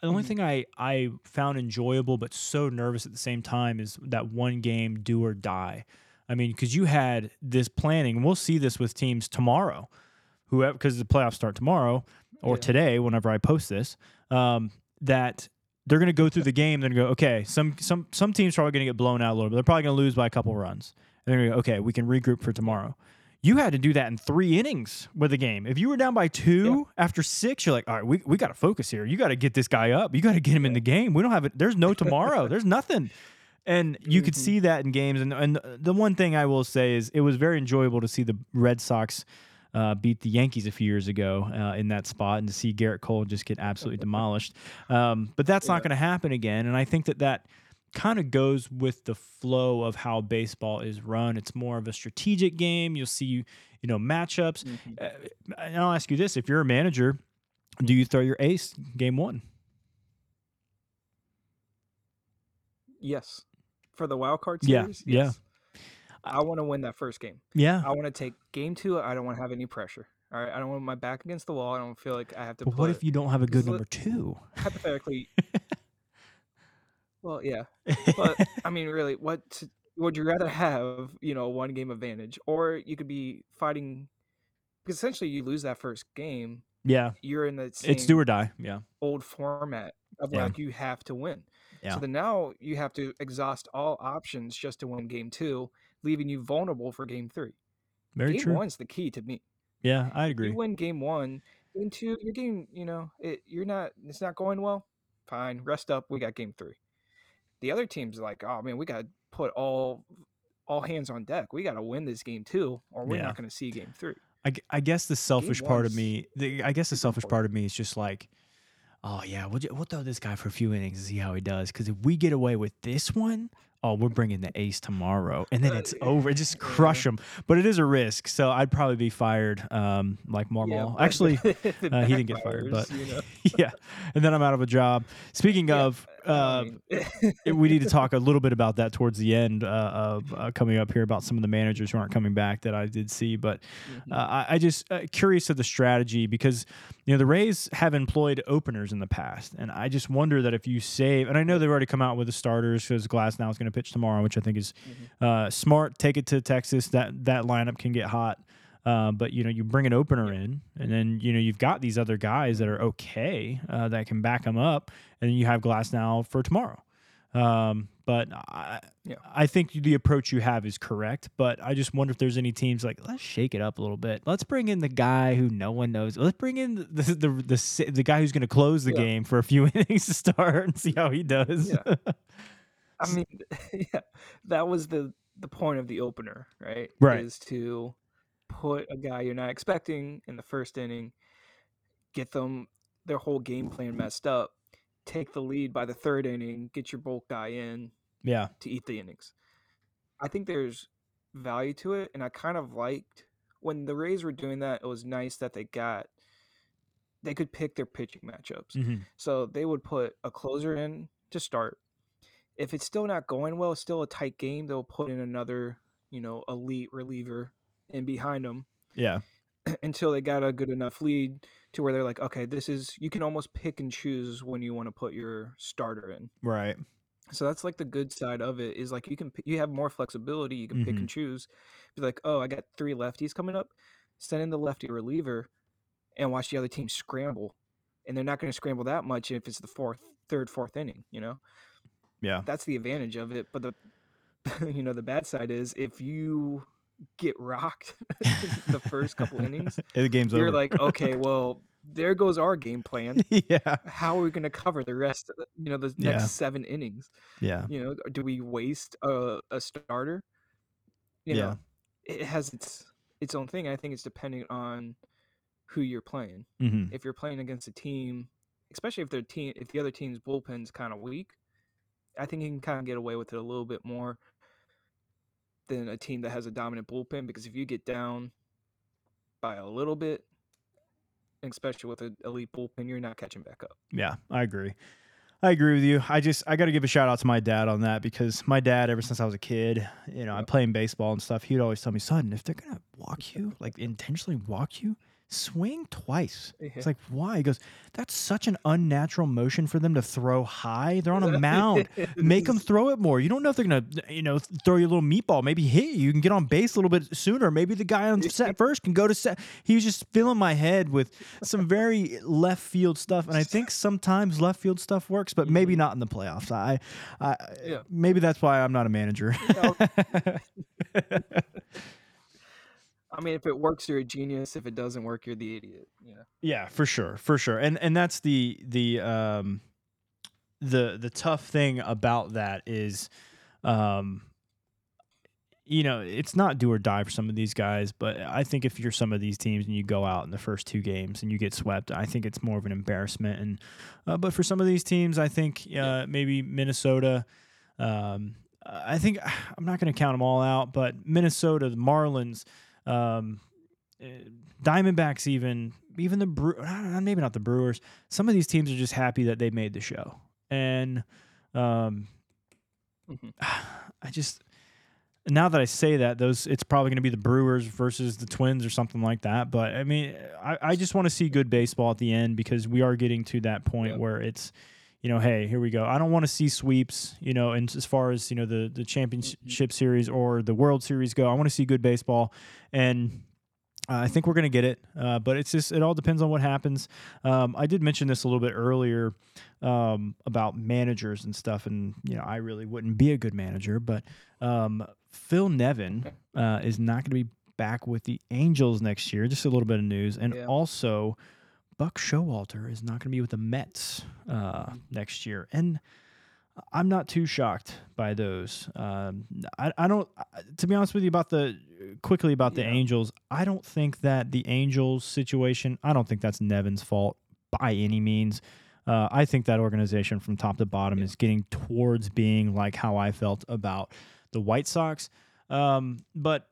the only Mhm. thing I I found enjoyable but so nervous at the same time is that one game do or die. I mean, because you had this planning, and we'll see this with teams tomorrow. whoever because the playoffs start tomorrow or Yeah. today, whenever I post this, um, that they're going to go through the game. They're going to go, okay, some some some teams probably going to get blown out a little bit. They're probably going to lose by a couple runs. And they're going to go, okay, we can regroup for tomorrow. You had to do that in three innings with the game. If you were down by two after six, you're like, all right, we, we got to focus here. You got to get this guy up. You got to get him in the game. We don't have it. There's no tomorrow. There's nothing. And you could Mhm. see that in games. And, and the one thing I will say is it was very enjoyable to see the Red Sox uh, beat the Yankees a few years ago uh, in that spot and to see Gerrit Cole just get absolutely <laughs> demolished. Um, but that's not going to happen again. And I think that that kind of goes with the flow of how baseball is run. It's more of a strategic game. You'll see, you know, matchups. Mhm. Uh, and I'll ask you this: If you're a manager, do you throw your ace game one? Yes. For the wild card series, yeah. yes. I want to win that first game. Yeah. I want to take game two. I don't want to have any pressure. All right. I don't want my back against the wall. I don't feel like I have to. But put, what if you don't have a good number two? hypothetically? <laughs> well, yeah, but I <laughs> mean, really, what to- would you rather have? You know, one game advantage, or you could be fighting because essentially you lose that first game. yeah, You're in the same it's do or die. Yeah. old format of Yeah. like you have to win. Yeah. So then now you have to exhaust all options just to win game two, leaving you vulnerable for game three. Very game true. one's the key to me. Yeah, I agree. You win game one, game two, you're getting, you know, it, you're not, it's not going well. Fine, rest up. We got game three. The other team's like, oh man, we got to put all, all hands on deck. We got to win this game too, or we're Yeah. not going to see game three. I, I guess the selfish part of me, the, I guess the selfish part of me is just like, oh yeah, we'll, we'll throw this guy for a few innings and see how he does. Because if we get away with this one, oh, we're bringing the ace tomorrow, and then it's over. Just crush them. But it is a risk, so I'd probably be fired, um, like Marmol. but Actually, <laughs> uh, he didn't get fired, but you know, <laughs> yeah, and then I'm out of a job. Speaking Yeah, of, uh, <laughs> we need to talk a little bit about that towards the end uh, of uh, coming up here about some of the managers who aren't coming back that I did see. But uh, I, I just uh, curious of the strategy because you know the Rays have employed openers in the past, and I just wonder that if you save, and I know they've already come out with the starters because Glasnow is going to pitch tomorrow, which I think is Mhm. uh, smart. Take it to Texas. That that lineup can get hot. Uh, but you know, you bring an opener in, and then you know you've got these other guys that are okay uh, that can back them up, and then you have Glasnow for tomorrow. Um, but I, Yeah. I think the approach you have is correct. But I just wonder if there's any teams like let's shake it up a little bit. Let's bring in the guy who no one knows. Let's bring in the the the, the, the guy who's going to close the Yeah. game for a few <laughs> innings to start and see how he does. Yeah. <laughs> I mean, <laughs> yeah, that was the the point of the opener, right? Right. Is to put a guy you're not expecting in the first inning, get them their whole game plan messed up, take the lead by the third inning, get your bulk guy in yeah. to eat the innings. I think there's value to it, and I kind of liked when the Rays were doing that. It was nice that they got they could pick their pitching matchups. Mhm. So they would put a closer in to start. If it's still not going well, it's still a tight game, they'll put in another, you know, elite reliever in behind them Yeah. <clears throat> until they got a good enough lead to where they're like, okay, this is you can almost pick and choose when you want to put your starter in. Right. So that's like the good side of it is like you can you have more flexibility. You can pick Mhm. and choose. Be like, oh, I got three lefties coming up. Send in the lefty reliever, and watch the other team scramble. And they're not going to scramble that much if it's the fourth, third, fourth inning. You know, Yeah. that's the advantage of it. But the <laughs> you know the bad side is if you get rocked <laughs> the first couple <laughs> innings, the game's you're over. like, okay, well, there goes our game plan. <laughs> yeah. How are we going to cover the rest? Of the, you know, the Yeah. next seven innings. Yeah. You know, do we waste a, a starter? You Yeah. know, it has its its own thing. I think it's depending on who you're playing. hmm If you're playing against a team, especially if their team, if the other team's bullpen's kind of weak, I think you can kind of get away with it a little bit more than a team that has a dominant bullpen. Because if you get down by a little bit, especially with an elite bullpen, you're not catching back up. Yeah, I agree. I agree with you. I just I got to give a shout out to my dad on that because my dad, ever since I was a kid, you know, I'm playing baseball and stuff. He'd always tell me, "Son, if they're gonna walk you, like intentionally walk you, swing twice. Yeah. It's like, why? He goes, that's such an unnatural motion for them to throw high. They're on a mound. Make them throw it more. You don't know if they're gonna, you know, throw you a little meatball. Maybe hit you. You can get on base a little bit sooner. Maybe the guy on set <laughs> first can go to set. He was just filling my head with some very left field stuff, and I think sometimes left field stuff works, but maybe mm-hmm. not in the playoffs. I, I Yeah. maybe that's why I'm not a manager. <laughs> I mean, if it works, you're a genius. If it doesn't work, you're the idiot. Yeah. Yeah, for sure, for sure, and and that's the the um the the tough thing about that is, um, you know, it's not do or die for some of these guys, but I think if you're some of these teams and you go out in the first two games and you get swept, I think it's more of an embarrassment. And uh, but for some of these teams, I think uh, maybe Minnesota. Um, I think <sighs> I'm not going to count them all out, but Minnesota, the Marlins. Um, uh, Diamondbacks, even even the Bre- uh, maybe not the Brewers. Some of these teams are just happy that they made the show, and um, Mhm. <sighs> I just now that I say that, those it's probably going to be the Brewers versus the Twins or something like that. But I mean, I, I just want to see good baseball at the end because we are getting to that point Yeah. where it's. You know, hey, here we go. I don't want to see sweeps. You know, and as far as you know, the the championship series or the World Series go, I want to see good baseball, and uh, I think we're going to get it, uh, but it's just it all depends on what happens. Um, I did mention this a little bit earlier um, about managers and stuff, and you know I really wouldn't be a good manager, but um, Phil Nevin uh, is not going to be back with the Angels next year. Just a little bit of news, and Yeah. also Buck Showalter is not going to be with the Mets uh, next year, and. I'm not too shocked by those. Um, I, I don't, to be honest with you, about the quickly about the Yeah. Angels. I don't think that the Angels situation. I don't think that's Nevin's fault by any means. Uh, I think that organization from top to bottom Yeah. is getting towards being like how I felt about the White Sox. Um, but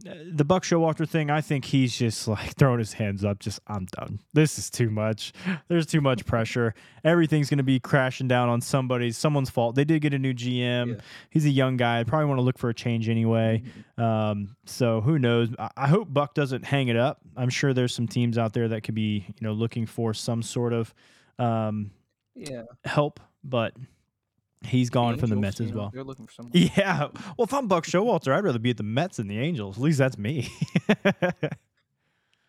the Buck Showalter thing, I think he's just like throwing his hands up. Just I'm done. This is too much. There's too much pressure. Everything's gonna be crashing down on somebody, someone's fault. They did get a new GM. Yeah. He's a young guy. I'd probably want to look for a change anyway. Um, so who knows? I, I hope Buck doesn't hang it up. I'm sure there's some teams out there that could be you know looking for some sort of um, Yeah. help, but he's gone from the Mets as well. They're looking for someone. <laughs> Yeah. Well, if I'm Buck Showalter, I'd rather be at the Mets than the Angels. At least that's me. <laughs>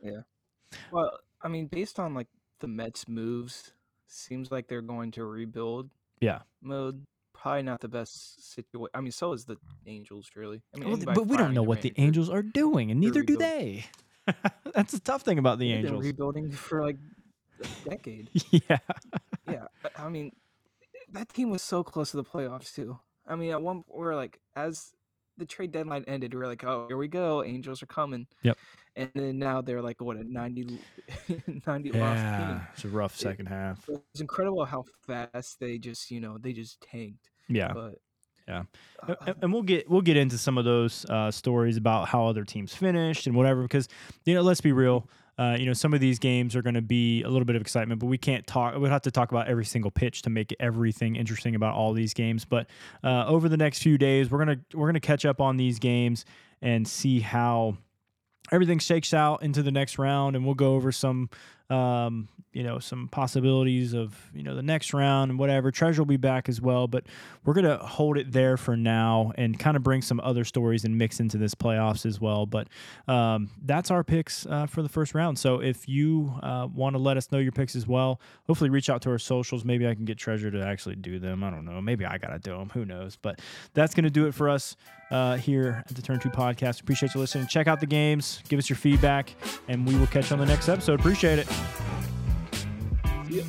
Yeah. <laughs> Well, I mean, based on like the Mets' moves, seems like they're going to rebuild. Yeah. Mode. Probably not the best situation. I mean, so is the Angels, really. I mean, Well, but we don't know what the Angels are doing, and neither do they. that's the tough thing about the they've been Angels. rebuilding for like a decade. yeah. yeah, I mean, that team was so close to the playoffs too. I mean, at one point we're like, as the trade deadline ended, we were like, oh, here we go, Angels are coming. Yep. And then now they're like, what a 90, <laughs> 90 loss Yeah. team. It's a rough second half. It's incredible how fast they just, you know, they just tanked. Yeah. But Yeah. uh, A- and we'll get we'll get into some of those uh, stories about how other teams finished and whatever because you know let's be real uh, you know some of these games are going to be a little bit of excitement but we can't talk we'd have to talk about every single pitch to make everything interesting about all these games. But uh, over the next few days we're gonna we're gonna catch up on these games and see how everything shakes out into the next round and we'll go over some um, you know some possibilities of you know the next round and whatever. Treasure will be back as well but we're going to hold it there for now and kind of bring some other stories and mix into this playoffs as well. But um, that's our picks uh, for the first round. So if you uh, want to let us know your picks as well hopefully reach out to our socials. Maybe i can get treasure to actually do them. I don't know. Maybe i gotta do them who knows? But that's going to do it for us uh, here at the Turn 2 podcast. Appreciate you listening. Check out the games, give us your feedback, and we will catch you on the next episode. Appreciate it. Yeah.